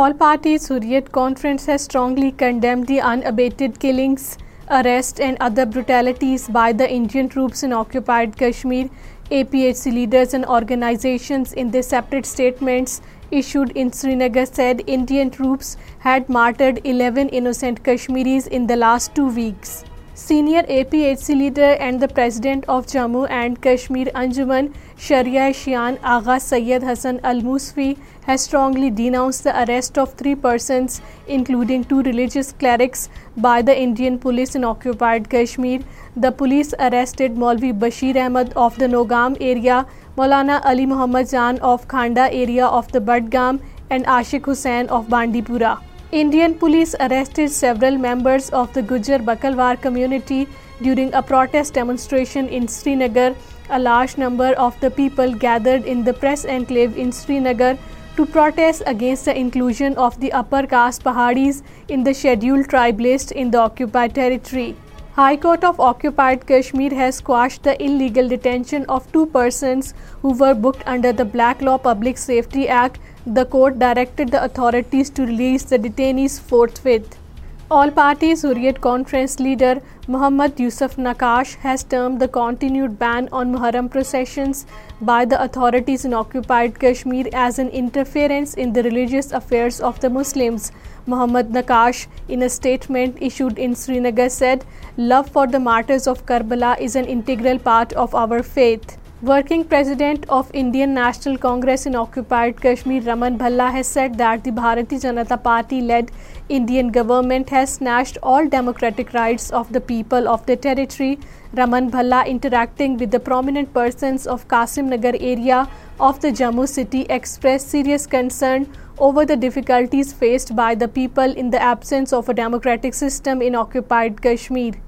All-party Hurriyet Conference has strongly condemned the unabated killings, arrests and other brutalities by the Indian troops in occupied Kashmir. APHC leaders and organizations in their separate statements issued in Srinagar said Indian troops had martyred 11 innocent Kashmiris in the last 2 weeks. Senior APHC leader and the President of Jammu and Kashmir Anjuman Sharia Shian Agha Syed Hassan Al-Musfi has strongly denounced the arrest of three persons, including two religious clerics, by the Indian police in occupied Kashmir. The police arrested Maulvi Bashir Ahmed of the Nogam area, Maulana Ali Muhammad Jan of Khanda area of the Budgam, and Ashiq Hussain of Bandipura. Indian police arrested several members of the Gujjar Bakalwar community during a protest demonstration in Srinagar. A large number of the people gathered in the press enclave in Srinagar to protest against the inclusion of the upper caste Pahadis in the scheduled tribe list in the occupied territory. High Court of Occupied Kashmir has quashed the illegal detention of two persons who were booked under the Black Law Public Safety Act. The court directed the authorities to release the detainees forthwith. All-Party Hurriyat Conference leader Mohammad Yusuf Nakash has termed the continued ban on Muharram processions by the authorities in occupied Kashmir as an interference in the religious affairs of the Muslims. Mohammad Nakash, in a statement issued in Srinagar, said, "Love for the martyrs of Karbala is an integral part of our faith." Working President of Indian National Congress in occupied Kashmir, Raman Bhalla, has said that the Bharatiya Janata Party-led Indian government has snatched all democratic rights of the people of the territory. Raman Bhalla, interacting with the prominent persons of Qasim Nagar area of the Jammu city, expressed serious concern over the difficulties faced by the people in the absence of a democratic system in occupied Kashmir.